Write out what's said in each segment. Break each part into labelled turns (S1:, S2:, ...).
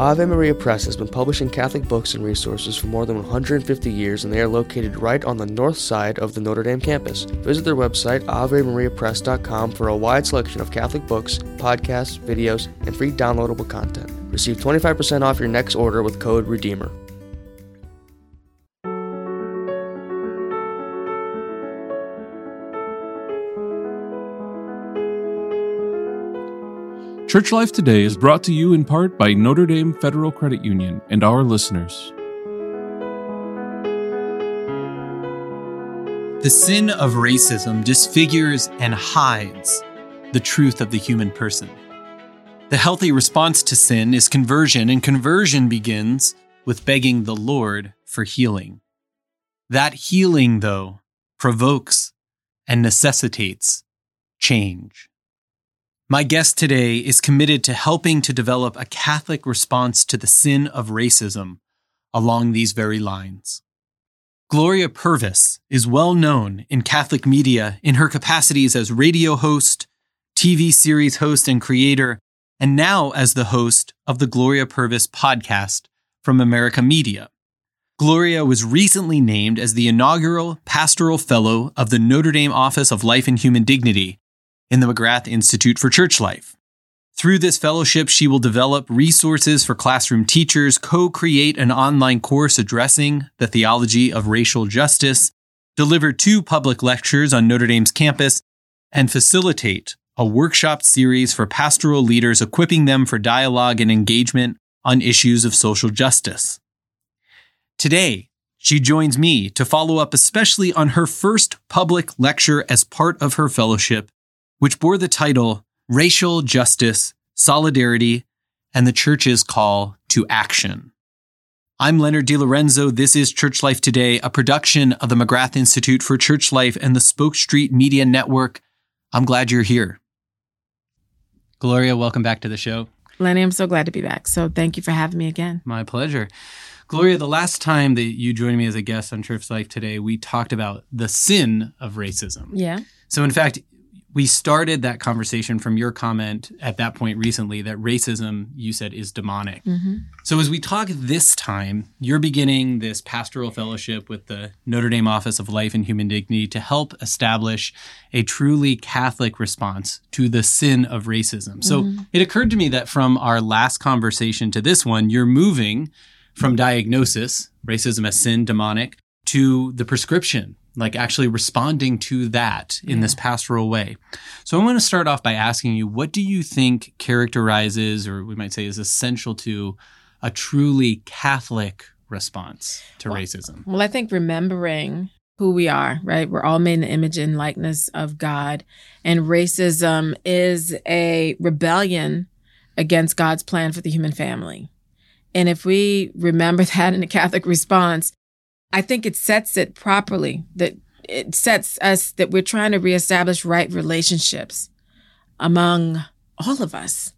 S1: Ave Maria Press has been publishing Catholic books and resources for more than 150 years, and they are located right on the north side of the Notre Dame campus. Visit their website, AveMariaPress.com, for a wide selection of Catholic books, podcasts, videos, and free downloadable content. Receive 25% off your next order with code REDEEMER.
S2: Church Life Today is brought to you in part by Notre Dame Federal Credit Union and our listeners.
S3: The sin of racism disfigures and hides the truth of the human person. The healthy response to sin is conversion, and conversion begins with begging the Lord for healing. That healing, though, provokes and necessitates change. My guest today is committed to helping to develop a Catholic response to the sin of racism along these very lines. Gloria Purvis is well known in Catholic media in her capacities as radio host, TV series host and creator, and now as the host of the Gloria Purvis podcast from America Media. Gloria was recently named as the inaugural Pastoral Fellow of the Notre Dame Office of Life and Human Dignity in the McGrath Institute for Church Life. Through this fellowship, she will develop resources for classroom teachers, co create an online course addressing the theology of racial justice, deliver two public lectures on Notre Dame's campus, and facilitate a workshop series for pastoral leaders equipping them for dialogue and engagement on issues of social justice. Today, she joins me to follow up especially on her first public lecture as part of her fellowship which bore the title Racial Justice, Solidarity, and the Church's Call to Action. I'm Leonard DiLorenzo. This is Church Life Today, a production of the McGrath Institute for Church Life and the Spoke Street Media Network. I'm glad you're here. Gloria, welcome back to the show.
S4: Lenny, I'm so glad to be back. So thank you for having me again.
S3: My pleasure. Gloria, the last time that you joined me as a guest on Church Life Today, we talked about the sin of racism.
S4: Yeah.
S3: So, in fact, we started that conversation from your comment at that point recently that racism, you said, is demonic. Mm-hmm. So, as we talk this time, you're beginning this pastoral fellowship with the Notre Dame Office of Life and Human Dignity to help establish a truly Catholic response to the sin of racism. So, mm-hmm. it occurred to me that from our last conversation to this one, you're moving from diagnosis, racism as sin, demonic, to the prescription like actually responding to that in yeah. this pastoral way. So I want to start off by asking you, what do you think characterizes, or we might say is essential to a truly Catholic response to
S4: well,
S3: racism?
S4: Well, I think remembering who we are, right? We're all made in the image and likeness of God. And racism is a rebellion against God's plan for the human family. And if we remember that in a Catholic response, I think it sets it properly that it sets us that we're trying to reestablish right relationships among all of us.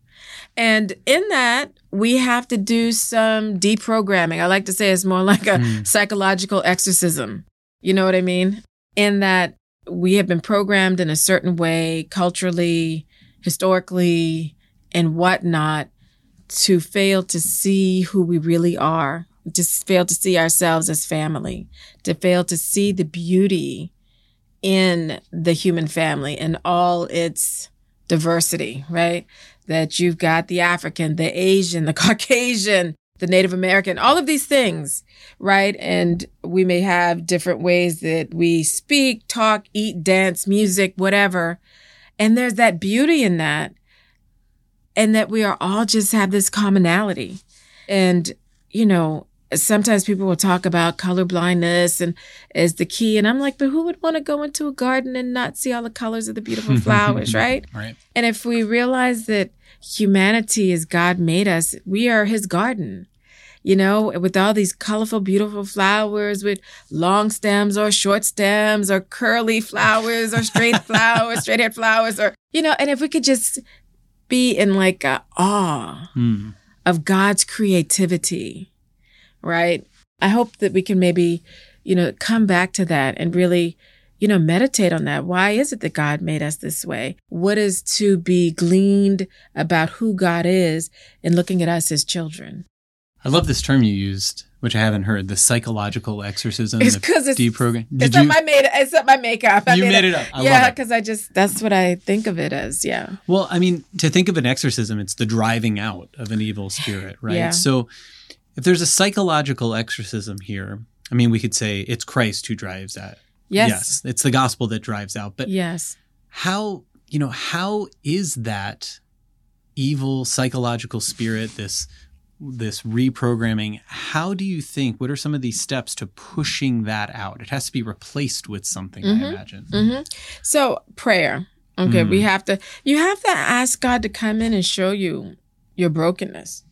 S4: And in that, we have to do some deprogramming. I like to say it's more like a mm. psychological exorcism. You know what I mean? In that we have been programmed in a certain way, culturally, historically, and whatnot, to fail to see who we really are to fail to see ourselves as family, to fail to see the beauty in the human family and all its diversity, right? That you've got the African, the Asian, the Caucasian, the Native American, all of these things, right? And we may have different ways that we speak, talk, eat, dance, music, whatever. And there's that beauty in that. And that we are all just have this commonality. And, you know, sometimes people will talk about color blindness and as the key and i'm like but who would want to go into a garden and not see all the colors of the beautiful flowers right
S3: right
S4: and if we realize that humanity as god made us we are his garden you know with all these colorful beautiful flowers with long stems or short stems or curly flowers or straight flowers straight haired flowers or you know and if we could just be in like a awe mm. of god's creativity right? I hope that we can maybe, you know, come back to that and really, you know, meditate on that. Why is it that God made us this way? What is to be gleaned about who God is in looking at us as children?
S3: I love this term you used, which I haven't heard, the psychological exorcism.
S4: It's
S3: the
S4: 'cause it's-
S3: deprogram.
S4: It's
S3: Did
S4: not
S3: you?
S4: my made it's not my makeup. I
S3: You made it up. I
S4: yeah, because I just that's what I think of it as. Yeah.
S3: Well, I mean, to think of an exorcism, it's the driving out of an evil spirit, right?
S4: Yeah.
S3: So if there's a psychological exorcism here, I mean, we could say it's Christ who drives that.
S4: Yes. Yes.
S3: It's the gospel that drives out. But
S4: Yes.
S3: how, you know, how is that evil psychological spirit, this this reprogramming, how do you think what are some of these steps to pushing that out? It has to be replaced with something, I
S4: Mhm.
S3: imagine.
S4: hmm So prayer. Okay,
S3: Mm.
S4: we have to. You have to ask God to come in and show you your brokenness,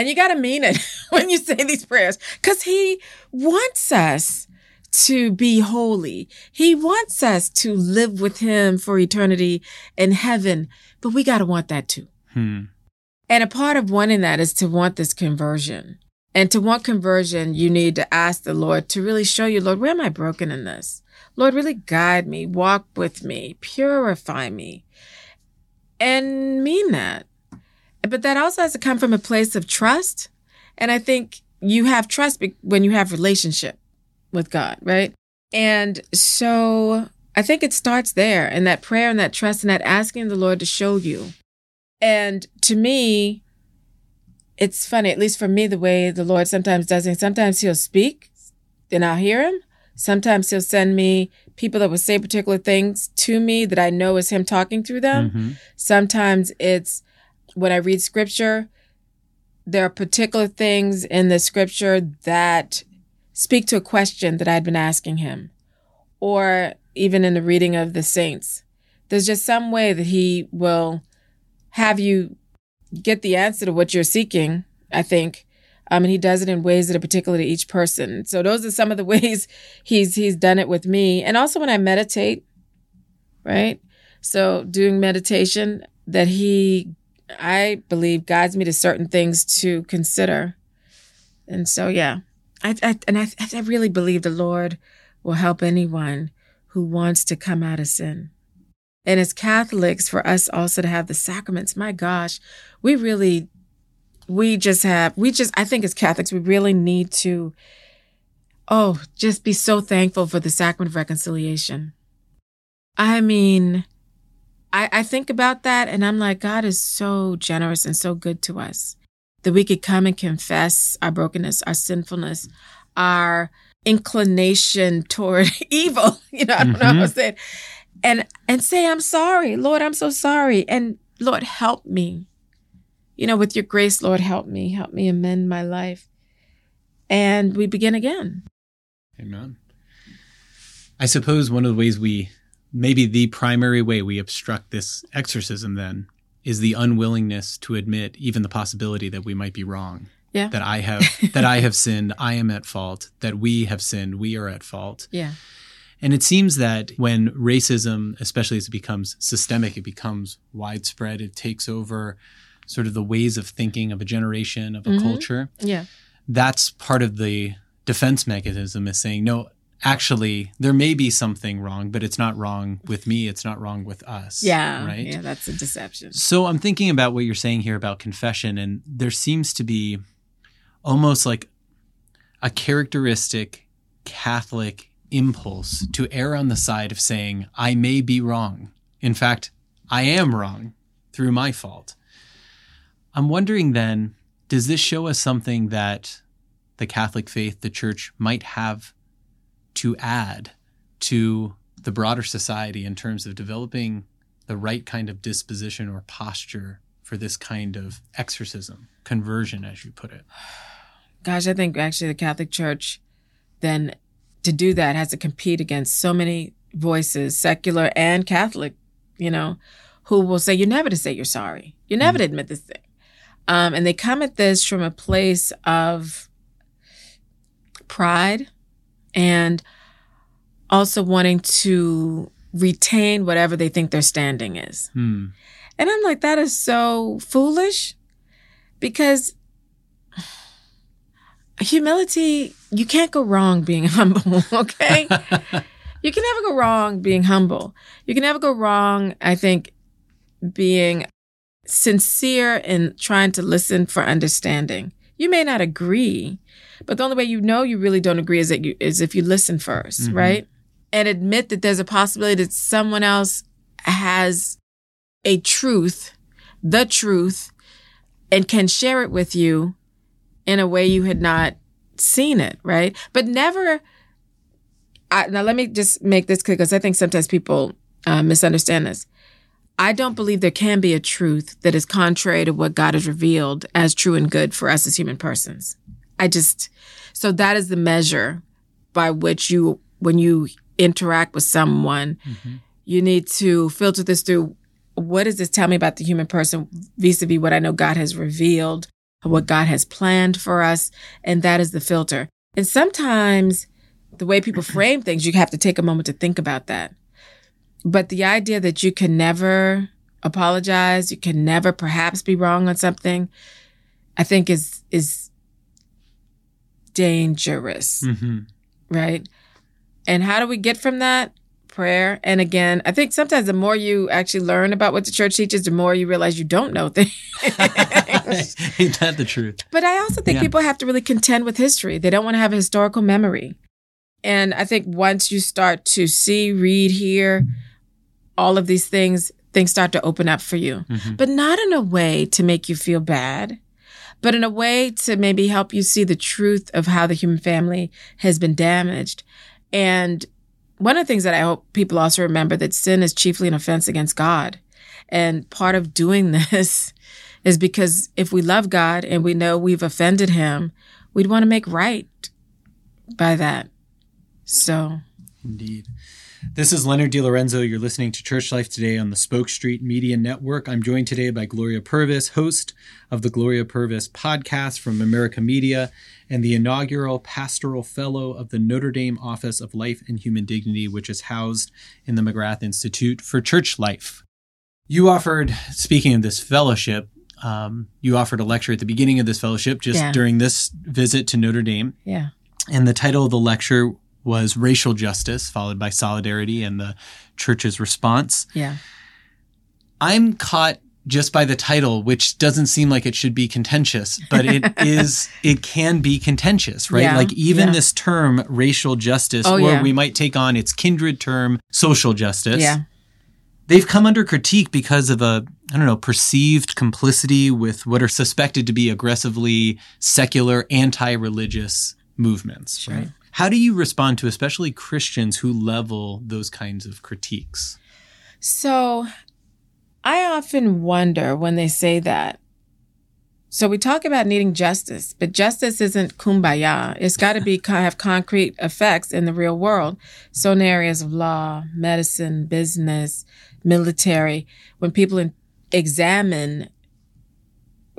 S4: and you got to mean it when you say these prayers, because He wants us to be holy. He wants us to live with Him for eternity in heaven, but we got to want that too.
S3: Hmm.
S4: And a part of wanting that is to want this conversion. And to want conversion, you need to ask the Lord to really show you, Lord, where am I broken in this? Lord, really guide me, walk with me, purify me, and mean that. But that also has to come from a place of trust. And I think you have trust be- when you have relationship with God, right? And so I think it starts there in that prayer and that trust and that asking the Lord to show you. And to me, it's funny, at least for me, the way the Lord sometimes does it. Sometimes He'll speak, then I'll hear Him. Sometimes He'll send me people that will say particular things to me that I know is Him talking through them.
S3: Mhm.
S4: Sometimes it's when I read scripture, there are particular things in the scripture that speak to a question that I'd been asking him, or even in the reading of the saints. There's just some way that he will have you get the answer to what you're seeking, I think. Um, and he does it in ways that are particular to each person. So those are some of the ways he's he's done it with me. And also when I meditate, right? So doing meditation that he I believe guides me to certain things to consider. And so yeah. I, I and I I really believe the Lord will help anyone who wants to come out of sin. And as Catholics, for us also to have the sacraments, my gosh, we really, we just have, we just, I think as Catholics, we really need to, oh, just be so thankful for the sacrament of reconciliation. I mean, I, I think about that and I'm like, God is so generous and so good to us that we could come and confess our brokenness, our sinfulness, our inclination toward evil. You know, I don't know how to mm-hmm. say it. And and say, I'm sorry, Lord, I'm so sorry. And Lord, help me. You know, with your grace, Lord, help me. Help me amend my life. And we begin again.
S3: Amen. I suppose one of the ways we, maybe the primary way we obstruct this exorcism then is the unwillingness to admit even the possibility that we might be wrong.
S4: Yeah.
S3: That I have, that I have sinned, I am at fault, that we have sinned, we are at fault.
S4: Yeah.
S3: And it seems that when racism, especially as it becomes systemic, it becomes widespread, it takes over sort of the ways of thinking of a generation, of a
S4: Mhm.
S3: culture
S4: Yeah.
S3: that's part of the defense mechanism is saying no actually there may be something wrong but it's not wrong with me it's not wrong with us
S4: Yeah.
S3: right
S4: Yeah. That's a deception.
S3: so i'm thinking about what you're saying here about confession and there seems to be almost like a characteristic catholic impulse to err on the side of saying i may be wrong in fact i am wrong through my fault i'm wondering then does this show us something that the Catholic faith, the church, might have to add to the broader society in terms of developing the right kind of disposition or posture for this kind of exorcism, conversion, as you put it?
S4: Gosh, I think actually the Catholic Church then to do that has to compete against so many voices, secular and Catholic, you know, who will say, You're never to say you're sorry. You're never to admit this thing. Um, and they come at this from a place of pride and also wanting to retain whatever they think their standing is.
S3: Hmm.
S4: And I'm like, that is so foolish because humility, you can't go wrong being humble, okay? you can never go wrong being humble. You can never go wrong, I think, being sincere in trying to listen for understanding. You may not agree, but the only way you know you really don't agree is that you is if you listen 1st
S3: Mhm.
S4: right? And admit that there's a possibility that someone else has a truth, the truth, and can share it with you in a way you had not seen it, right? But never. I, now, let me just make this clear because I think sometimes people uh, misunderstand this. I don't believe there can be a truth that is contrary to what God has revealed as true and good for us as human persons. I just, so that is the measure by which you, when you interact with someone, mm-hmm. you need to filter this through what does this tell me about the human person vis a vis what I know God has revealed, what God has planned for us? And that is the filter. And sometimes the way people frame things, you have to take a moment to think about that. But the idea that you can never apologize, you can never perhaps be wrong on something, I think is, is dangerous
S3: hmm
S4: right? And how do we get from that? Prayer. And again, I think sometimes the more you actually learn about what the church teaches, the more you realize you don't know things.
S3: Ain't that the truth?
S4: but I also think
S3: Yeah.
S4: people have to really contend with history. They don't want to have a historical memory. And I think once you start to see, read, hear all of these things, things start to open up for you.
S3: Mhm.
S4: But not in a way to make you feel bad, but in a way to maybe help you see the truth of how the human family has been damaged. And one of the things that I hope people also remember that sin is chiefly an offense against God. And part of doing this is because if we love God and we know we've offended him, we'd want to make right by that. So,
S3: Indeed. This is Leonard DiLorenzo. You're listening to Church Life Today on the Spoke Street Media Network. I'm joined today by Gloria Purvis, host of the Gloria Purvis podcast from America Media and the inaugural pastoral fellow of the Notre Dame Office of Life and Human Dignity, which is housed in the McGrath Institute for Church Life. You offered, speaking of this fellowship, um, you offered a lecture at the beginning of this fellowship just
S4: Yeah.
S3: during this visit to Notre Dame.
S4: yeah.
S3: And the title of the lecture was Racial Justice, followed by Solidarity and the church's response.
S4: Yeah.
S3: I'm caught just by the title, which doesn't seem like it should be contentious, but it is, it can be contentious, right?
S4: Yeah,
S3: like even
S4: yeah.
S3: this term, racial justice,
S4: Oh,
S3: or
S4: yeah.
S3: we might take on its kindred term, social justice.
S4: Yeah.
S3: They've come under critique because of a, I don't know, perceived complicity with what are suspected to be aggressively secular, anti religious movements.
S4: Right.
S3: How do you respond to especially Christians who level those kinds of critiques?
S4: So I often wonder when they say that. So we talk about needing justice, but justice isn't kumbaya. It's got to be have concrete effects in the real world. So in areas of law, medicine, business, military, when people in- examine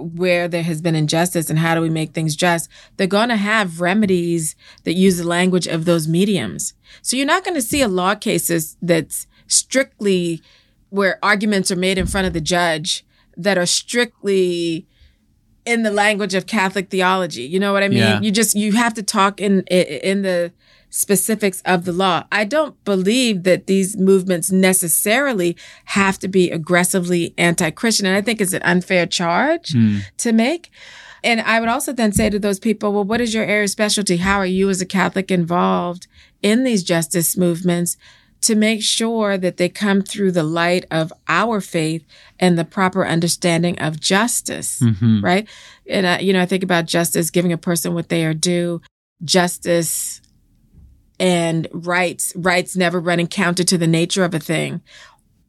S4: where there has been injustice and how do we make things just, they're going to have remedies that use the language of those mediums. So you're not going to see a law cases that's strictly where arguments are made in front of the judge that are strictly in the language of Catholic theology. You know what I mean?
S3: Yeah.
S4: You just you have to talk in in the specifics of the law. I don't believe that these movements necessarily have to be aggressively anti-Christian and I think it's an unfair charge to make. And I would also then say to those people, well, what is your area of specialty? How are you as a Catholic involved in these justice movements to make sure that they come through the light of our faith and the proper understanding of justice,
S3: Mm-hmm.
S4: right? And, uh, you know, I think about justice, giving a person what they are due, justice and rights, rights never running counter to the nature of a thing.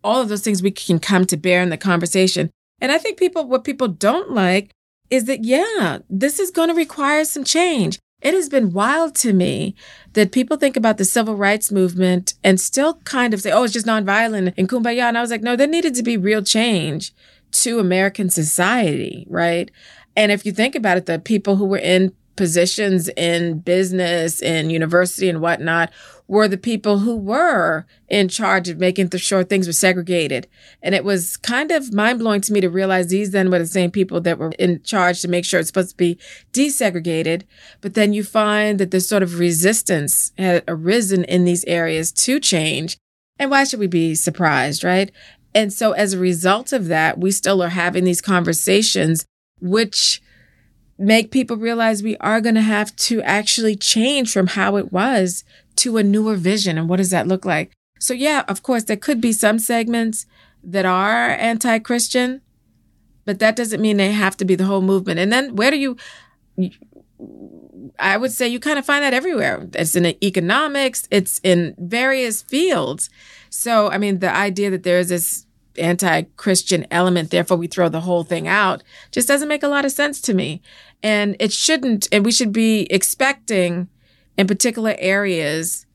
S4: All of those things we can come to bear in the conversation. And I think people, what people don't like is that, yeah, this is going to require some change. It has been wild to me that people think about the civil rights movement and still kind of say, oh, it's just nonviolent and kumbaya. And I was like, no, there needed to be real change to American society, right? And if you think about it, the people who were in positions in business and university and whatnot were the people who were in charge of making sure things were segregated. And it was kind of mind blowing to me to realize these then were the same people that were in charge to make sure it's supposed to be desegregated. But then you find that this sort of resistance had arisen in these areas to change. And why should we be surprised, right? And so as a result of that, we still are having these conversations, which make people realize we are going to have to actually change from how it was to a newer vision. And what does that look like? So, yeah, of course, there could be some segments that are anti Christian, but that doesn't mean they have to be the whole movement. And then where do you, I would say you kind of find that everywhere. It's in economics, it's in various fields. So, I mean, the idea that there is this anti Christian element, therefore we throw the whole thing out, just doesn't make a lot of sense to me. And it shouldn't, and we should be expecting in particular areas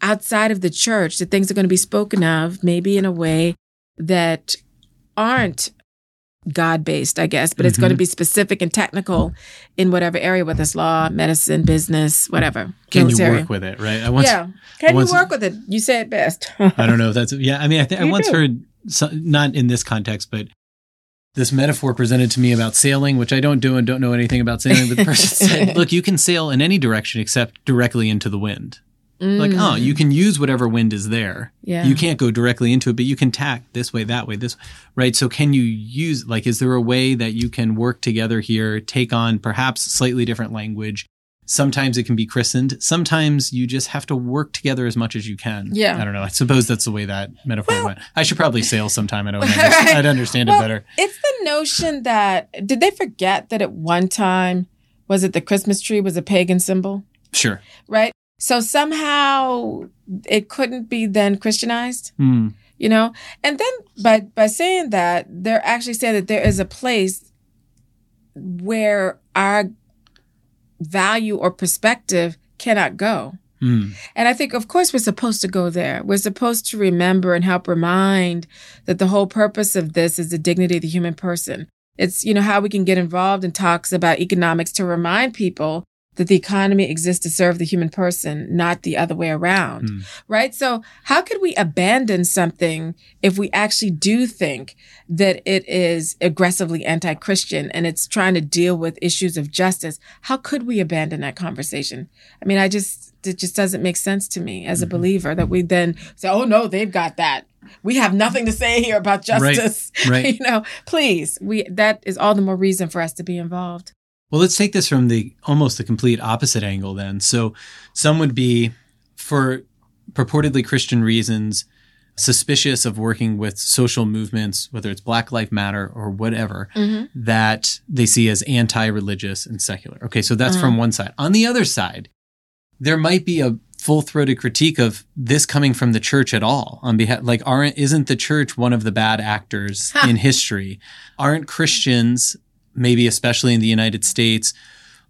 S4: outside of the church that things are going to be spoken of, maybe in a way that aren't God based, I guess, but mm-hmm. it's going to be specific and technical in whatever area, whether it's law, medicine, business, whatever.
S3: Can you work with it, right?
S4: I once, yeah. Can once, you work with it? You say it best.
S3: I don't know if that's, yeah. I mean, I, think I once do. heard, not in this context, but this metaphor presented to me about sailing, which I don't do and don't know anything about sailing. But the person said, look, you can sail in any direction except directly into the wind. Mm. Like, oh, you can use whatever wind is there.
S4: Yeah.
S3: You can't go directly into it, but you can tack this way, that way, this, right? So can you use, like, is there a way that you can work together here, take on perhaps slightly different language? Sometimes it can be christened. Sometimes you just have to work together as much as you can.
S4: Yeah.
S3: I don't know. I suppose that's the way that metaphor well, went. I should probably sail sometime. I don't right. I'd understand well, it better.
S4: It's the notion that, did they forget that at one time, was it the Christmas tree was a pagan symbol?
S3: Sure.
S4: Right? So somehow it couldn't be then Christianized.
S3: Mm.
S4: You know? And then by by saying that, they're actually saying that there is a place where our value or perspective cannot go.
S3: Mm.
S4: And I think, of course, we're supposed to go there. We're supposed to remember and help remind that the whole purpose of this is the dignity of the human person. It's, you know, how we can get involved in talks about economics to remind people that the economy exists to serve the human person, not the other way around. Mm. Right? So how could we abandon something if we actually do think that it is aggressively anti-Christian and it's trying to deal with issues of justice? How could we abandon that conversation? I mean, I just, it just doesn't make sense to me as a mm-hmm. believer that we then say, oh no, they've got that. We have nothing to say here about justice.
S3: Right. right.
S4: you know, please, we, that is all the more reason for us to be involved.
S3: Well, let's take this from the almost the complete opposite angle then. So some would be for purportedly Christian reasons suspicious of working with social movements, whether it's Black Lives Matter or whatever,
S4: mm-hmm.
S3: that they see as anti-religious and secular. Okay, so that's uh-huh. from one side. On the other side, there might be a full-throated critique of this coming from the church at all on behalf like aren't isn't the church one of the bad actors in history aren't christians maybe especially in the United States,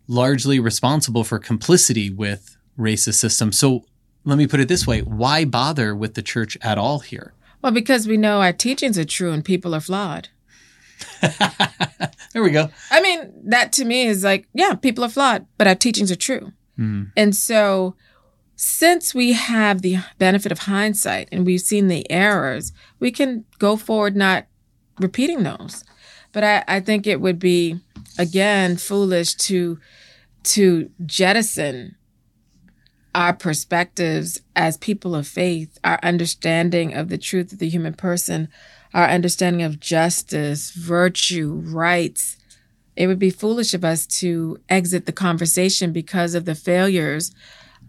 S3: largely responsible for complicity with racist systems. So let me put it this way why bother with the church at all here?
S4: Well, because we know our teachings are true and people are flawed.
S3: there we go.
S4: I mean, that to me is like, yeah, people are flawed, but our teachings are true.
S3: Mm.
S4: And so, since we have the benefit of hindsight and we've seen the errors, we can go forward not repeating those. But I, I think it would be again foolish to to jettison our perspectives as people of faith, our understanding of the truth of the human person, our understanding of justice, virtue, rights. It would be foolish of us to exit the conversation because of the failures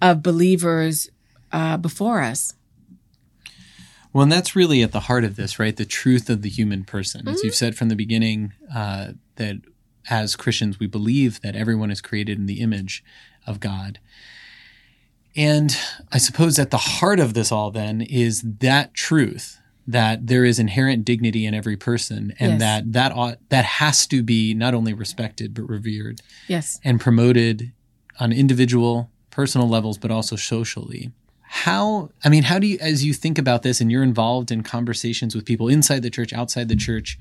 S4: of believers uh, before us.
S3: Well, and that's really at the heart of this, right? The truth of the human person. Mm-hmm. As you've said from the beginning, uh, that as Christians, we believe that everyone is created in the image of God. And I suppose at the heart of this all then is that truth that there is inherent dignity in every person and yes. that that ought, that has to be not only respected but revered.
S4: Yes.
S3: And promoted on individual personal levels but also socially how i mean how do you as you think about this and you're involved in conversations with people inside the church outside the church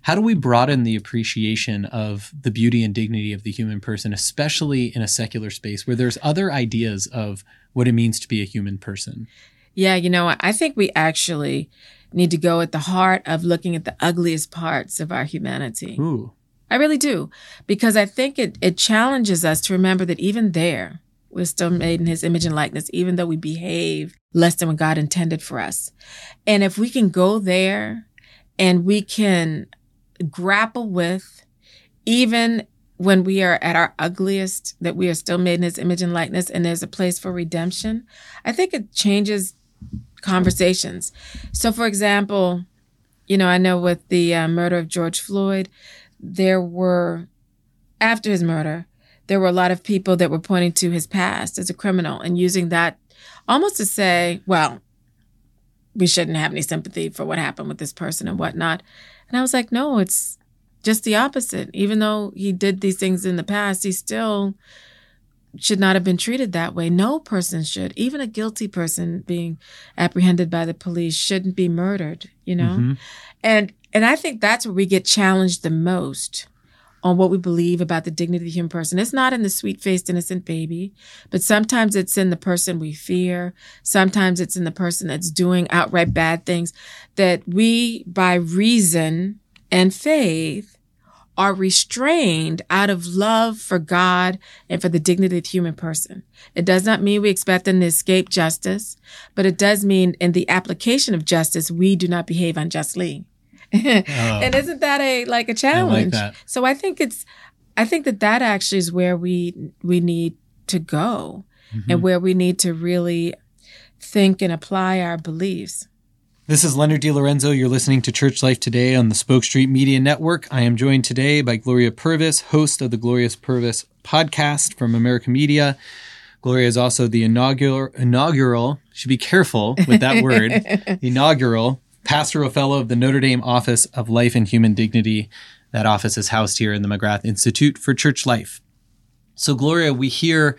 S3: how do we broaden the appreciation of the beauty and dignity of the human person especially in a secular space where there's other ideas of what it means to be a human person
S4: yeah you know i think we actually need to go at the heart of looking at the ugliest parts of our humanity
S3: Ooh.
S4: i really do because i think it, it challenges us to remember that even there we're still made in his image and likeness, even though we behave less than what God intended for us. And if we can go there and we can grapple with even when we are at our ugliest, that we are still made in his image and likeness, and there's a place for redemption, I think it changes conversations. So, for example, you know, I know with the uh, murder of George Floyd, there were, after his murder, there were a lot of people that were pointing to his past as a criminal and using that almost to say, well, we shouldn't have any sympathy for what happened with this person and whatnot. And I was like, no, it's just the opposite. Even though he did these things in the past, he still should not have been treated that way. No person should. Even a guilty person being apprehended by the police shouldn't be murdered, you know? Mm-hmm. And and I think that's where we get challenged the most on what we believe about the dignity of the human person. It's not in the sweet faced, innocent baby, but sometimes it's in the person we fear. Sometimes it's in the person that's doing outright bad things that we, by reason and faith, are restrained out of love for God and for the dignity of the human person. It does not mean we expect them to escape justice, but it does mean in the application of justice, we do not behave unjustly. Oh. and isn't that a like a challenge? I like so I think it's I think that that actually is where we we need to go mm-hmm. and where we need to really think and apply our beliefs.
S3: This is Leonard DiLorenzo. You're listening to Church Life Today on the Spoke Street Media Network. I am joined today by Gloria Purvis, host of the Gloria Purvis podcast from America Media. Gloria is also the inaugural, inaugural, should be careful with that word, inaugural pastoral fellow of the Notre Dame Office of Life and Human Dignity. That office is housed here in the McGrath Institute for Church Life. So, Gloria, we hear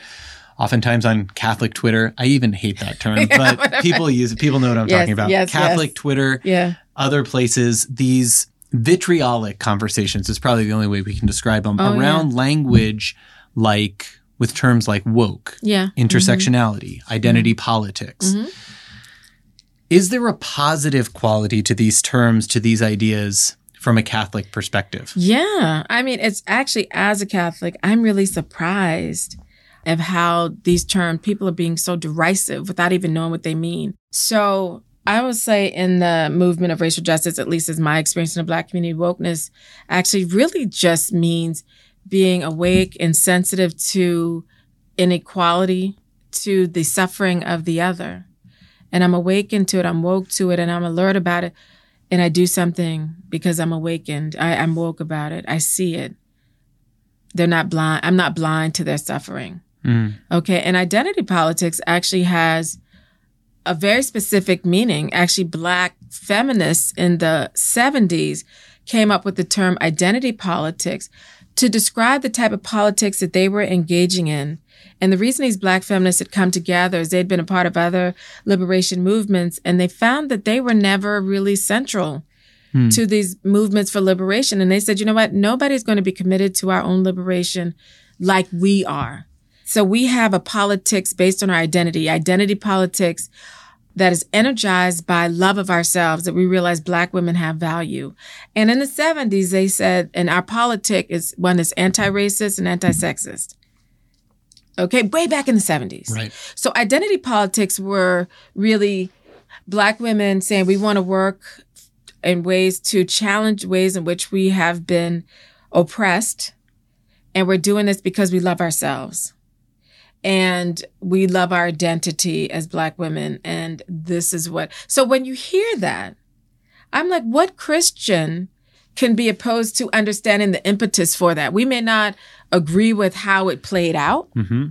S3: oftentimes on Catholic Twitter. I even hate that term, but people use it. People know what I'm yes, talking about. Yes, Catholic yes. Twitter,
S4: yeah.
S3: other places, these vitriolic conversations is probably the only way we can describe them oh, around yeah. language like with terms like woke,
S4: yeah.
S3: intersectionality, mm-hmm. identity mm-hmm. politics. Mm-hmm. Is there a positive quality to these terms, to these ideas from a Catholic perspective?
S4: Yeah. I mean, it's actually, as a Catholic, I'm really surprised of how these terms, people are being so derisive without even knowing what they mean. So I would say in the movement of racial justice, at least as my experience in the Black community, wokeness actually really just means being awake and sensitive to inequality, to the suffering of the other and I'm awakened to it. I'm woke to it and I'm alert about it. And I do something because I'm awakened. I, I'm woke about it. I see it. They're not blind. I'm not blind to their suffering. Mm. Okay. And identity politics actually has a very specific meaning. Actually, black feminists in the 70s came up with the term identity politics to describe the type of politics that they were engaging in and the reason these black feminists had come together is they'd been a part of other liberation movements and they found that they were never really central hmm. to these movements for liberation. And they said, you know what? Nobody's going to be committed to our own liberation like we are. So we have a politics based on our identity, identity politics that is energized by love of ourselves that we realize black women have value. And in the 70s, they said, and our politic is one that's anti-racist and anti-sexist. Okay, way back in the 70s.
S3: Right.
S4: So identity politics were really black women saying we want to work in ways to challenge ways in which we have been oppressed. And we're doing this because we love ourselves. And we love our identity as black women. And this is what, so when you hear that, I'm like, what Christian can be opposed to understanding the impetus for that. We may not agree with how it played out, mm-hmm.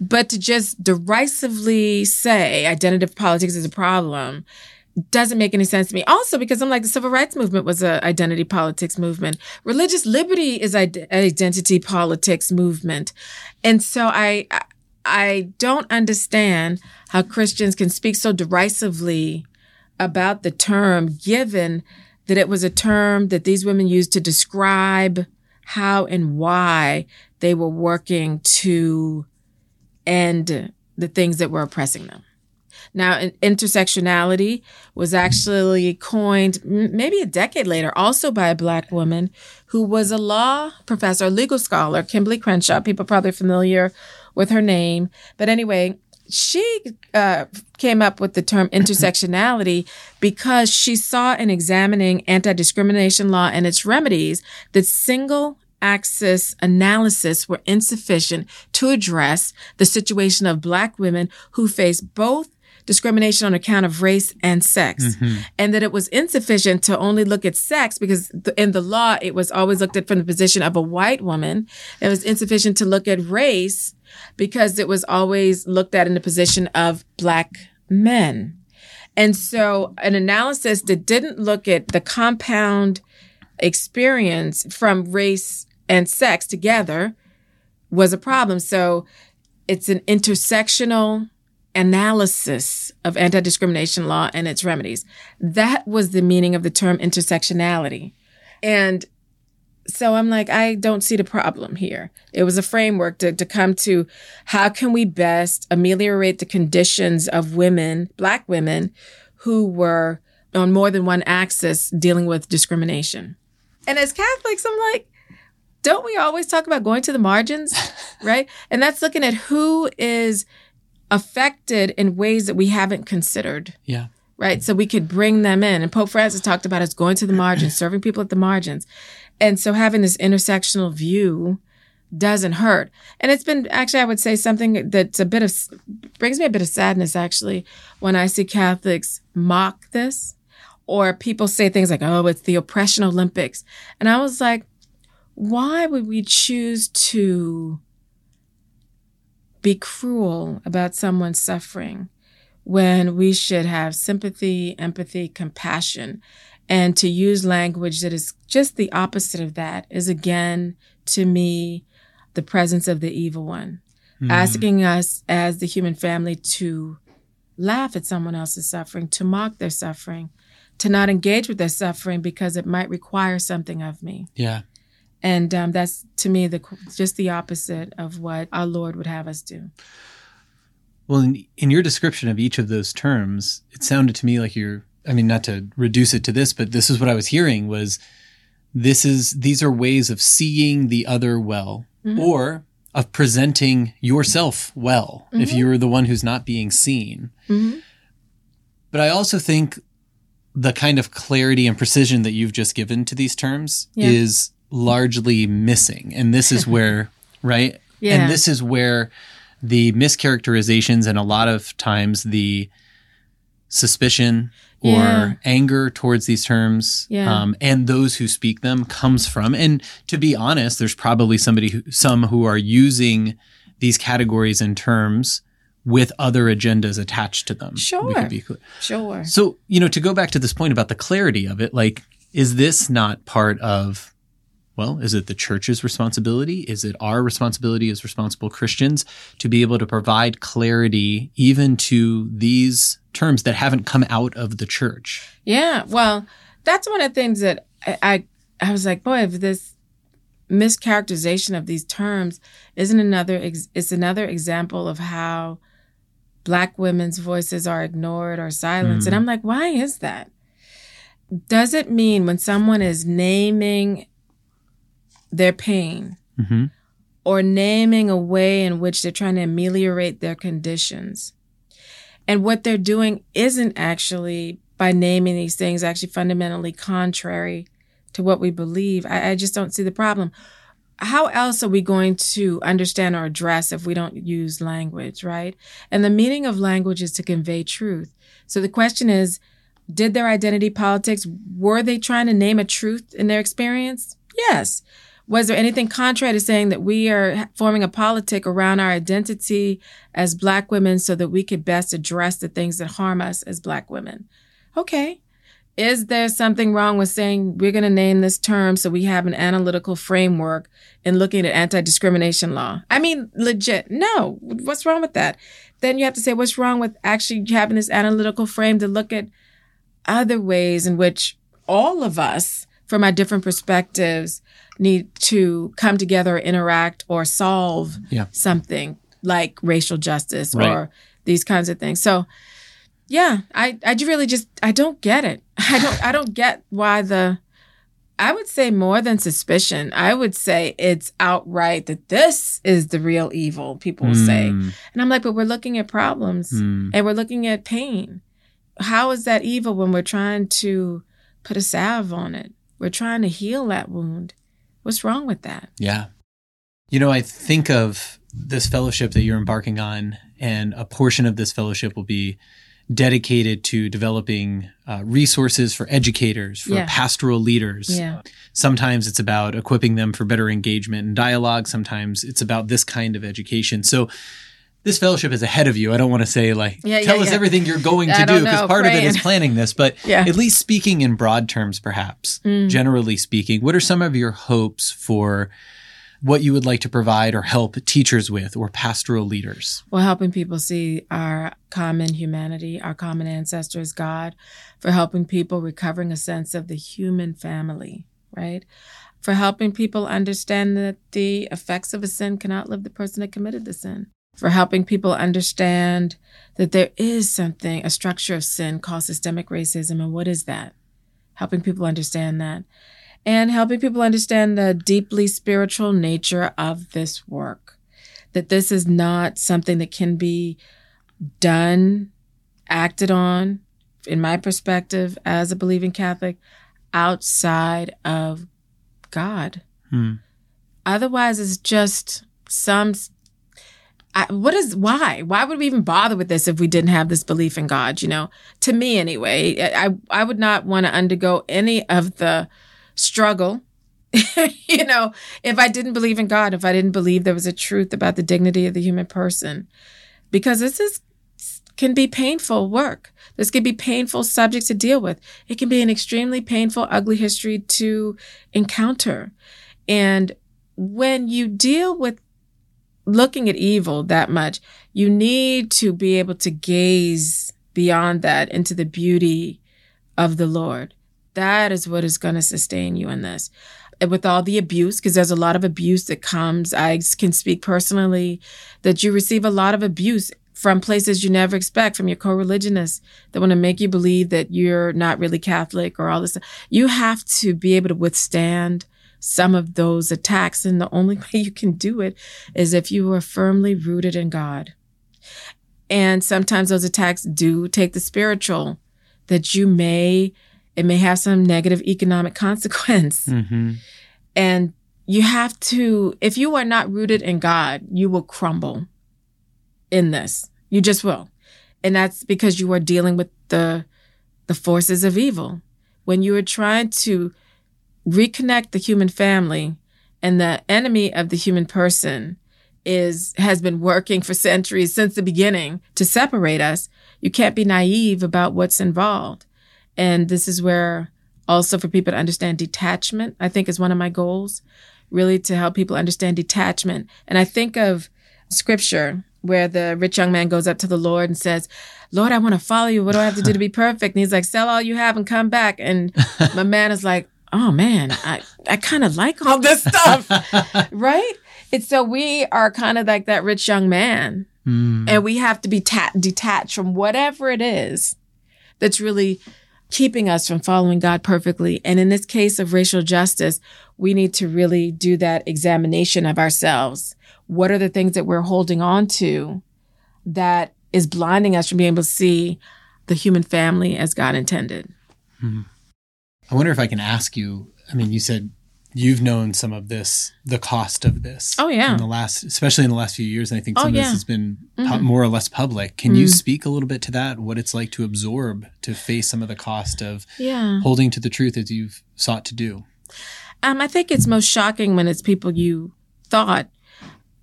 S4: but to just derisively say identity politics is a problem doesn't make any sense to me. Also, because I'm like the civil rights movement was a identity politics movement. Religious liberty is an identity politics movement. And so I, I don't understand how Christians can speak so derisively about the term given that it was a term that these women used to describe how and why they were working to end the things that were oppressing them. Now, intersectionality was actually coined maybe a decade later, also by a black woman who was a law professor, legal scholar, Kimberlé Crenshaw. People probably familiar with her name. But anyway, she uh, came up with the term intersectionality because she saw in examining anti discrimination law and its remedies that single axis analysis were insufficient to address the situation of black women who face both discrimination on account of race and sex.
S3: Mm-hmm.
S4: And that it was insufficient to only look at sex because in the law, it was always looked at from the position of a white woman. It was insufficient to look at race because it was always looked at in the position of black men. And so an analysis that didn't look at the compound experience from race and sex together was a problem. So it's an intersectional analysis of anti discrimination law and its remedies. That was the meaning of the term intersectionality. And so I'm like, I don't see the problem here. It was a framework to, to come to how can we best ameliorate the conditions of women, Black women, who were on more than one axis dealing with discrimination. And as Catholics, I'm like, don't we always talk about going to the margins? right? And that's looking at who is affected in ways that we haven't considered.
S3: Yeah.
S4: Right. So we could bring them in. And Pope Francis talked about us going to the margins, serving people at the margins. And so having this intersectional view doesn't hurt. And it's been actually, I would say something that's a bit of, brings me a bit of sadness actually when I see Catholics mock this or people say things like, oh, it's the oppression Olympics. And I was like, why would we choose to be cruel about someone's suffering when we should have sympathy, empathy, compassion? And to use language that is just the opposite of that is again, to me, the presence of the evil one,
S3: Mm.
S4: asking us as the human family to laugh at someone else's suffering, to mock their suffering, to not engage with their suffering because it might require something of me.
S3: Yeah.
S4: And um, that's to me the just the opposite of what our Lord would have us do.
S3: Well, in, in your description of each of those terms, it sounded to me like you're, I mean, not to reduce it to this, but this is what I was hearing was this is, these are ways of seeing the other well
S4: Mhm.
S3: or of presenting yourself well if
S4: Mhm.
S3: you're the one who's not being seen.
S4: Mm-hmm.
S3: But I also think the kind of clarity and precision that you've just given to these terms
S4: Yeah.
S3: is largely missing. And this is where, right?
S4: Yeah.
S3: And this is where the mischaracterizations and a lot of times the suspicion or
S4: Yeah.
S3: anger towards these terms
S4: Yeah.
S3: um, and those who speak them comes from. And to be honest, there's probably somebody who, some who are using these categories and terms with other agendas attached to them.
S4: Sure.
S3: could be clear.
S4: Sure.
S3: So, you know, to go back to this point about the clarity of it, like, is this not part of, well, is it the church's responsibility? Is it our responsibility as responsible Christians to be able to provide clarity even to these terms that haven't come out of the church?
S4: Yeah. Well, that's one of the things that I, I, I was like, boy, if this mischaracterization of these terms isn't another, ex- it's another example of how black women's voices are ignored or silenced. And hmm. I'm like, why is that? Does it mean when someone is naming their pain
S3: Mm-hmm.
S4: or naming a way in which they're trying to ameliorate their conditions. And what they're doing isn't actually by naming these things actually fundamentally contrary to what we believe. I, I just don't see the problem. How else are we going to understand or address if we don't use language, right? And the meaning of language is to convey truth. So the question is, did their identity politics, were they trying to name a truth in their experience? Yes. Was there anything contrary to saying that we are forming a politic around our identity as Black women so that we could best address the things that harm us as Black women? Okay. Is there something wrong with saying we're going to name this term so we have an analytical framework in looking at anti discrimination law? I mean, legit. No. What's wrong with that? Then you have to say, what's wrong with actually having this analytical frame to look at other ways in which all of us, from our different perspectives, need to come together, interact, or solve
S3: Yeah.
S4: something like racial justice
S3: Right.
S4: or these kinds of things. So, yeah, I I really just I don't get it. I don't I don't get why the I would say more than suspicion. I would say it's outright that this is the real evil. People will say,
S3: Mm,
S4: and I'm like, but we're looking at problems
S3: mm.
S4: and we're looking at pain. How is that evil when we're trying to put a salve on it? We're trying to heal that wound. What's wrong with that?
S3: Yeah. You know, I think of this fellowship that you're embarking on, and a portion of this fellowship will be dedicated to developing uh, resources for educators, for
S4: Yeah.
S3: pastoral leaders.
S4: Yeah.
S3: Sometimes it's about equipping them for better engagement and dialogue. Sometimes it's about this kind of education. So this fellowship is ahead of you. I don't want to say like,
S4: Yeah, yeah,
S3: tell us
S4: yeah.
S3: everything you're going to
S4: don't
S3: because part of it is planning this, but
S4: Yeah.
S3: at least speaking in broad terms, perhaps,
S4: Mm.
S3: generally speaking, what are some of your hopes for what you would like to provide or help teachers with or pastoral leaders?
S4: Well, helping people see our common humanity, our common ancestor is God, for helping people recovering a sense of the human family, right? For helping people understand that the effects of a sin can outlive the person that committed the sin. For helping people understand that there is something, a structure of sin called systemic racism, and what is that? Helping people understand that. And helping people understand the deeply spiritual nature of this work that this is not something that can be done, acted on, in my perspective, as a believing Catholic, outside of God.
S3: Hmm.
S4: Otherwise, it's just some. I, what is why? Why would we even bother with this if we didn't have this belief in God? You know, to me anyway, I I would not want to undergo any of the struggle. you know, if I didn't believe in God, if I didn't believe there was a truth about the dignity of the human person, because this is can be painful work. This can be painful subject to deal with. It can be an extremely painful, ugly history to encounter. And when you deal with looking at evil that much, you need to be able to gaze beyond that into the beauty of the Lord. That is what is going to sustain you in this. With all the abuse, because there's a lot of abuse that comes, I can speak personally that you receive a lot of abuse from places you never expect, from your co-religionists that want to make you believe that you're not really Catholic or all this. You have to be able to withstand some of those attacks. And the only way you can do it is if you are firmly rooted in God. And sometimes those attacks do take the spiritual that you may, it may have some negative economic consequence.
S3: Mm-hmm.
S4: And you have to, if you are not rooted in God, you will crumble in this. You just will. And that's because you are dealing with the, the forces of evil. When you are trying to reconnect the human family and the enemy of the human person is, has been working for centuries since the beginning to separate us, you can't be naive about what's involved. And this is where also for people to understand detachment, I think is one of my goals, really to help people understand detachment. And I think of scripture where the rich young man goes up to the Lord and says, Lord, I want to follow you. What do I have to do to be perfect? And he's like, sell all you have and come back. And my man is like, oh man, I, I kind of like all this stuff. right? And so we are kind of like that rich young man.
S3: Mm.
S4: And we have to be ta- detached from whatever it is that's really keeping us from following God perfectly. And in this case of racial justice, we need to really do that examination of ourselves. What are the things that we're holding on to that is blinding us from being able to see the human family as God intended?
S3: I wonder if I can ask you. I mean, you said you've known some of this, the cost of this.
S4: Oh, yeah.
S3: In the last, especially in the last few years, and I think
S4: Oh,
S3: some of
S4: yeah.
S3: this has been pu-
S4: Mhm.
S3: more or less public. Can you
S4: Mm.
S3: speak a little bit to that? What it's like to absorb, to face some of the cost of
S4: Yeah.
S3: holding to the truth as you've sought to do.
S4: Um, I think it's most shocking when it's people you thought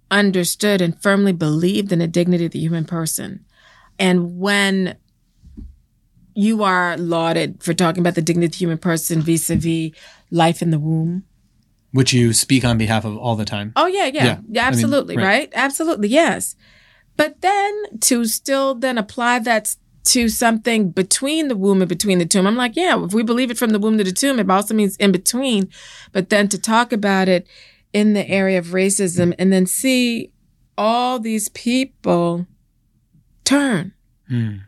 S4: understood and firmly believed in the dignity of the human person. And when you are lauded for talking about the dignity of the human person vis a vis life in the womb.
S3: Which you speak on behalf of all the time.
S4: Oh, yeah, yeah.
S3: Yeah.
S4: Yeah,
S3: I mean,
S4: absolutely,
S3: right.
S4: right. Absolutely, yes. But then to still then apply that to something between the womb and between the tomb, I'm like, yeah, if we believe it from the womb to the tomb, it also means in between. But then to talk about it in the area of racism and then see all these people turn
S3: Mm.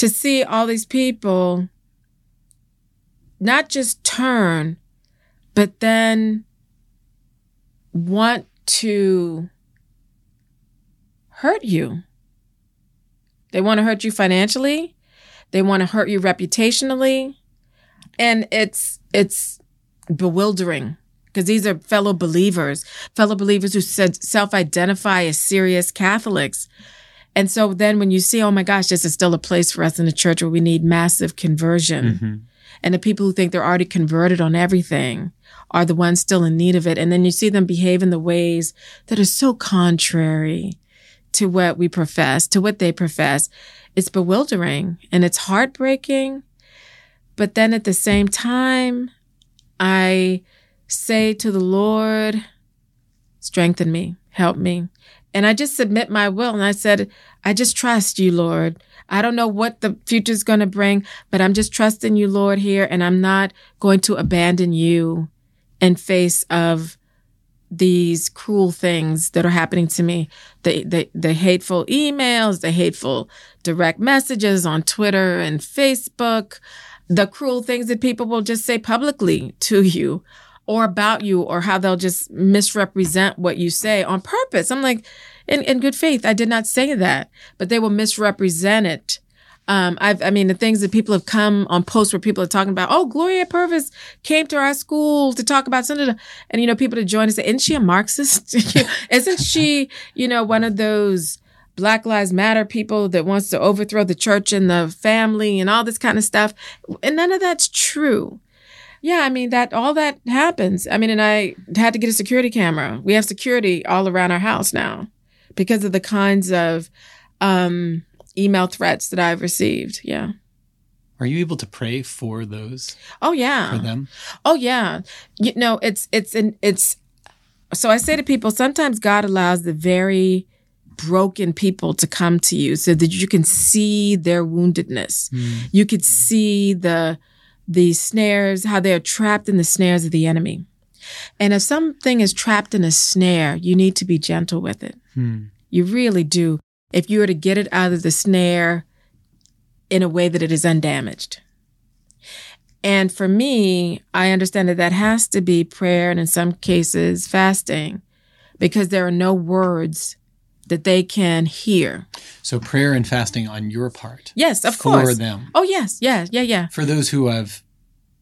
S4: To see all these people not just turn, but then want to hurt you. They want to hurt you financially. They want to hurt you reputationally. And it's it's bewildering because these are fellow believers, fellow believers who self identify as serious Catholics. And so then when you see, oh my gosh, this is still a place for us in the church where we need massive conversion. Mm-hmm. And the people who think they're already converted on everything are the ones still in need of it. And then you see them behave in the ways that are so contrary to what we profess, to what they profess. It's bewildering and it's heartbreaking. But then at the same time, I say to the Lord, strengthen me, help me. And I just submit my will. And I said, I just trust you, Lord. I don't know what the future is going to bring, but I'm just trusting you, Lord, here. And I'm not going to abandon you in face of these cruel things that are happening to me. The, the, the hateful emails, the hateful direct messages on Twitter and Facebook, the cruel things that people will just say publicly to you or about you or how they'll just misrepresent what you say on purpose. I'm like, in, in good faith, I did not say that, but they will misrepresent it. Um, I've, I mean, the things that people have come on posts where people are talking about, oh, Gloria Purvis came to our school to talk about something. And, you know, people to join and say, isn't she a Marxist? isn't she, you know, one of those Black Lives Matter people that wants to overthrow the church and the family and all this kind of stuff? And none of that's true. Yeah, I mean that all that happens. I mean, and I had to get a security camera. We have security all around our house now because of the kinds of um, email threats that I've received. Yeah.
S3: Are you able to pray for those?
S4: Oh yeah.
S3: For them?
S4: Oh yeah. You know, it's it's an it's so I say to people sometimes God allows the very broken people to come to you so that you can see their woundedness. Mm. You could see the the snares, how they are trapped in the snares of the enemy. And if something is trapped in a snare, you need to be gentle with it. Hmm. You really do. If you were to get it out of the snare in a way that it is undamaged. And for me, I understand that that has to be prayer and in some cases fasting because there are no words that they can hear.
S3: So prayer and fasting on your part.
S4: Yes, of
S3: for
S4: course.
S3: For them.
S4: Oh yes, yeah, yeah, yeah.
S3: For those who have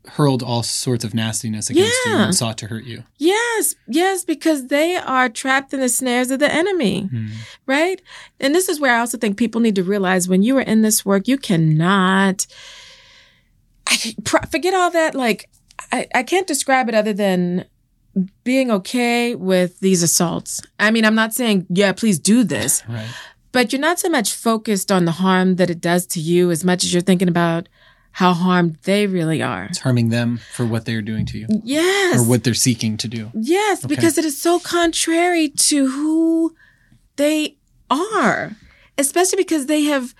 S3: hurled all sorts of nastiness against yeah. you and sought to hurt you.
S4: Yes, yes, because they are trapped in the snares of the enemy, mm. right? And this is where I also think people need to realize when you are in this work, you cannot forget all that. Like, I, I can't describe it other than being okay with these assaults. I mean, I'm not saying, yeah, please do this.
S3: Right.
S4: But you're not so much focused on the harm that it does to you as much as you're thinking about how harmed they really are.
S3: It's harming them for what they're doing to you.
S4: Yes.
S3: Or what they're seeking to do.
S4: Yes, okay. because it is so contrary to who they are, especially because they have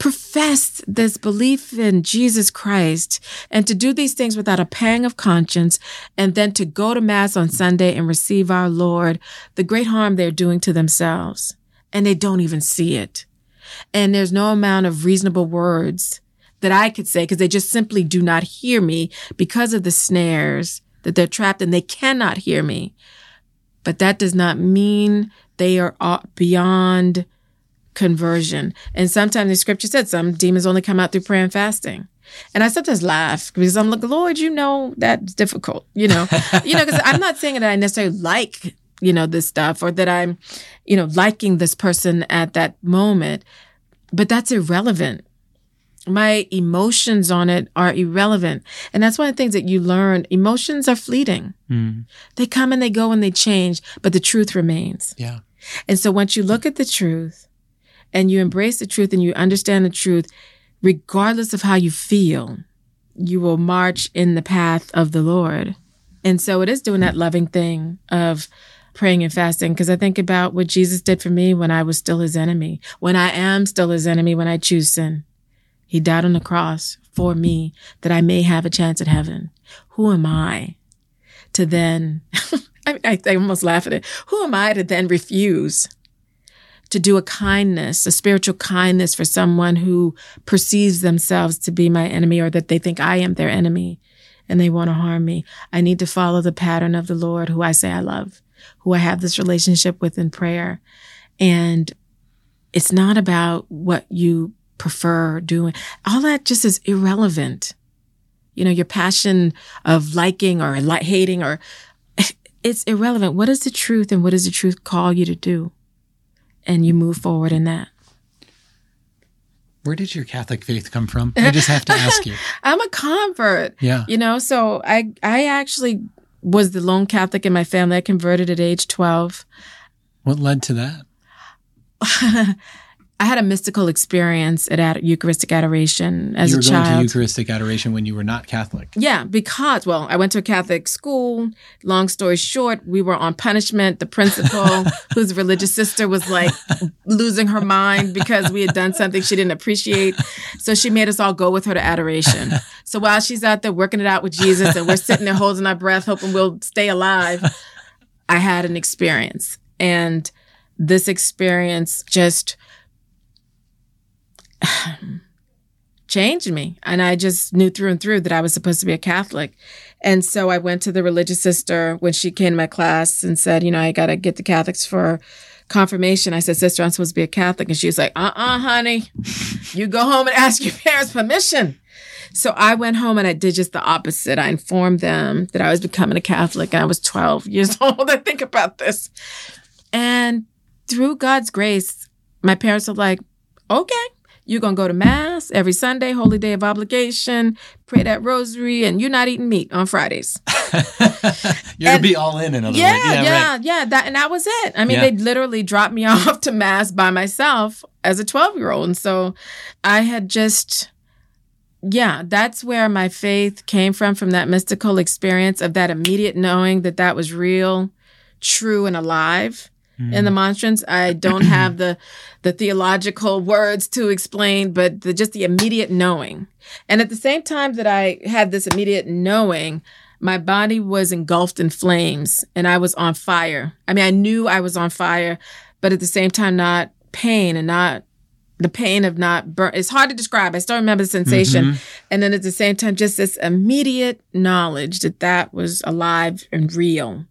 S4: professed this belief in Jesus Christ and to do these things without a pang of conscience and then to go to mass on Sunday and receive our Lord, the great harm they're doing to themselves. And they don't even see it. And there's no amount of reasonable words that I could say because they just simply do not hear me because of the snares that they're trapped in. They cannot hear me. But that does not mean they are beyond conversion. And sometimes the scripture said some demons only come out through prayer and fasting. And I sometimes laugh because I'm like, Lord, you know that's difficult, you know, you know, because I'm not saying that I necessarily like, you know, this stuff or that I'm, you know, liking this person at that moment, but that's irrelevant. My emotions on it are irrelevant. And that's one of the things that you learn. Emotions are fleeting. Mm. They come and they go and they change, but the truth remains.
S3: Yeah.
S4: And so once you look at the truth and you embrace the truth and you understand the truth, regardless of how you feel, you will march in the path of the Lord. And so it is doing that loving thing of praying and fasting because I think about what Jesus did for me when I was still his enemy, when I am still his enemy, when I choose sin. He died on the cross for me that I may have a chance at heaven. Who am I to then, I, I, I almost laugh at it. Who am I to then refuse to do a kindness, a spiritual kindness for someone who perceives themselves to be my enemy or that they think I am their enemy and they want to harm me. I need to follow the pattern of the Lord who I say I love, who I have this relationship with in prayer. And it's not about what you prefer doing. All that just is irrelevant. You know, your passion of liking or hating or it's irrelevant. What is the truth and what does the truth call you to do? And you move forward in that.
S3: Where did your Catholic faith come from? I just have to ask you.
S4: I'm a convert.
S3: Yeah.
S4: You know, so I I actually was the lone Catholic in my family. I converted at age 12.
S3: What led to that?
S4: I had a mystical experience at ad- Eucharistic adoration as
S3: you
S4: a
S3: were
S4: child.
S3: going to Eucharistic adoration when you were not Catholic.
S4: Yeah, because, well, I went to a Catholic school. Long story short, we were on punishment. The principal, whose religious sister was like losing her mind because we had done something she didn't appreciate. So she made us all go with her to adoration. So while she's out there working it out with Jesus and we're sitting there holding our breath, hoping we'll stay alive, I had an experience. And this experience just changed me. And I just knew through and through that I was supposed to be a Catholic. And so I went to the religious sister when she came to my class and said, you know, I got to get the Catholics for confirmation. I said, Sister, I'm supposed to be a Catholic. And she was like, uh uh honey, you go home and ask your parents permission. So I went home and I did just the opposite. I informed them that I was becoming a Catholic and I was 12 years old. I think about this. And through God's grace, my parents were like, okay, you're going to go to mass every Sunday, holy day of obligation, pray that rosary, and you're not eating meat on Fridays.
S3: You're
S4: And-
S3: gonna be all in, in other
S4: Yeah,
S3: words.
S4: yeah,
S3: right.
S4: yeah, That and that was it. I mean,
S3: Yeah.
S4: they literally dropped me off to mass by myself as a 12 year old, and so I had just, yeah, that's where my faith came from, from that mystical experience of that immediate knowing that that was real, true, and alive. In the monstrance, I don't have the the theological words to explain, but the, just the immediate knowing. And at the same time that I had this immediate knowing, my body was engulfed in flames and I was on fire. I mean, I knew I was on fire, but at the same time, not pain and not the pain of not burn. It's hard to describe. I still remember the sensation. Mm-hmm. And then at the same time, just this immediate knowledge that that was alive and real.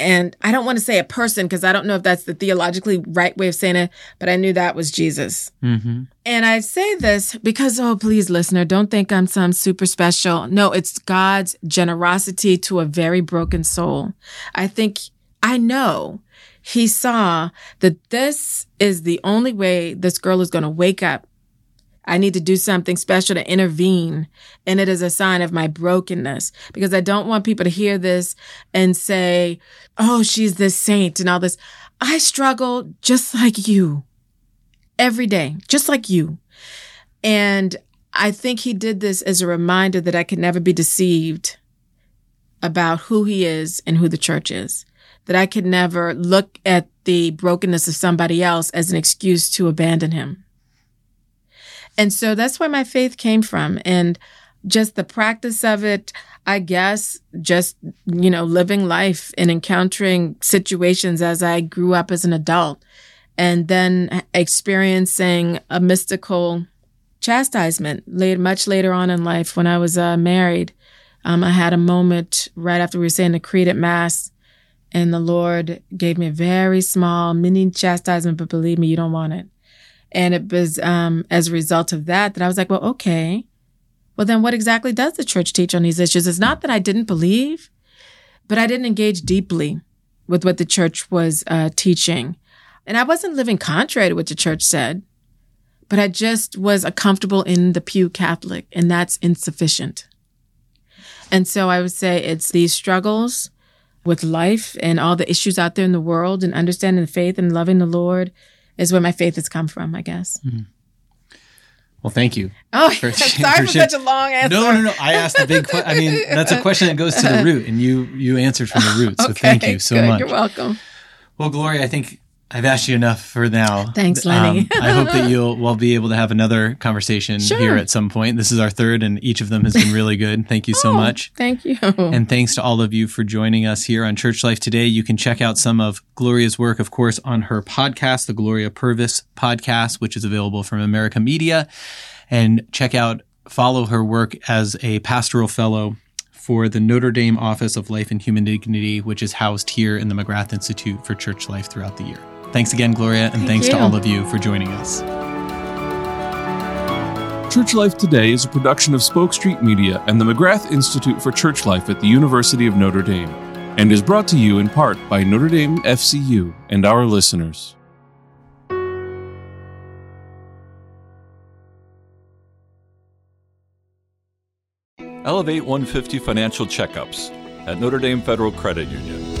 S4: And I don't want to say a person because I don't know if that's the theologically right way of saying it, but I knew that was Jesus.
S3: Mm-hmm.
S4: And I say this because, oh, please, listener, don't think I'm some super special. No, it's God's generosity to a very broken soul. I think, I know he saw that this is the only way this girl is going to wake up. I need to do something special to intervene. And it is a sign of my brokenness because I don't want people to hear this and say, oh, she's this saint and all this. I struggle just like you every day, just like you. And I think he did this as a reminder that I could never be deceived about who he is and who the church is. That I could never look at the brokenness of somebody else as an excuse to abandon him. And so that's where my faith came from. And just the practice of it, I guess, just, you know, living life and encountering situations as I grew up as an adult and then experiencing a mystical chastisement late, much later on in life when I was uh, married. Um, I had a moment right after we were saying the creed at mass and the Lord gave me a very small mini chastisement, but believe me, you don't want it. And it was um, as a result of that that I was like, well, okay. Well, then what exactly does the church teach on these issues? It's not that I didn't believe, but I didn't engage deeply with what the church was uh, teaching. And I wasn't living contrary to what the church said, but I just was a comfortable in the pew Catholic, and that's insufficient. And so I would say it's these struggles with life and all the issues out there in the world and understanding the faith and loving the Lord is where my faith has come from, I guess. Mm-hmm.
S3: Well, thank you.
S4: Oh,
S3: For-
S4: sorry
S3: for
S4: for such a long answer.
S3: No, no, no. I asked a big question. I mean, that's a question that goes to the root, and you you answered from the root. So
S4: Okay,
S3: thank you so
S4: good.
S3: much.
S4: You're welcome.
S3: Well, Gloria, I think I've asked you enough for now. Um,
S4: Thanks, Lenny.
S3: I hope that you'll we'll be able to have another conversation
S4: Sure.
S3: here at some point. This is our third, and each of them has been really good. Thank you so
S4: Oh,
S3: much.
S4: Thank you.
S3: And thanks to all of you for joining us here on Church Life today. You can check out some of Gloria's work, of course, on her podcast, the Gloria Purvis podcast, which is available from America Media. And check out, follow her work as a pastoral fellow for the Notre Dame Office of Life and Human Dignity, which is housed here in the McGrath Institute for Church Life throughout the year. Thanks again, Gloria, and
S4: Thank
S3: thanks to all of you for joining us.
S2: Church Life Today is a production of Spoke Street Media and the McGrath Institute for Church Life at the University of Notre Dame. and is brought to you in part by Notre Dame FCU and our listeners.
S5: Elevate 150 financial checkups at Notre Dame Federal Credit Union.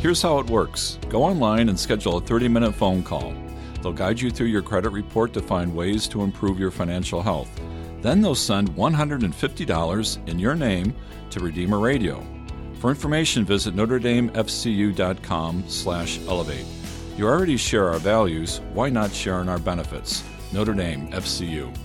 S5: Here's how it works go online and schedule a 30 minute phone call. They'll guide you through your credit report to find ways to improve your financial health. Then they'll send $150 in your name to Redeemer Radio. For information, visit NotreDameFCU.com slash elevate. You already share our values, why not share in our benefits? Notre Dame FCU.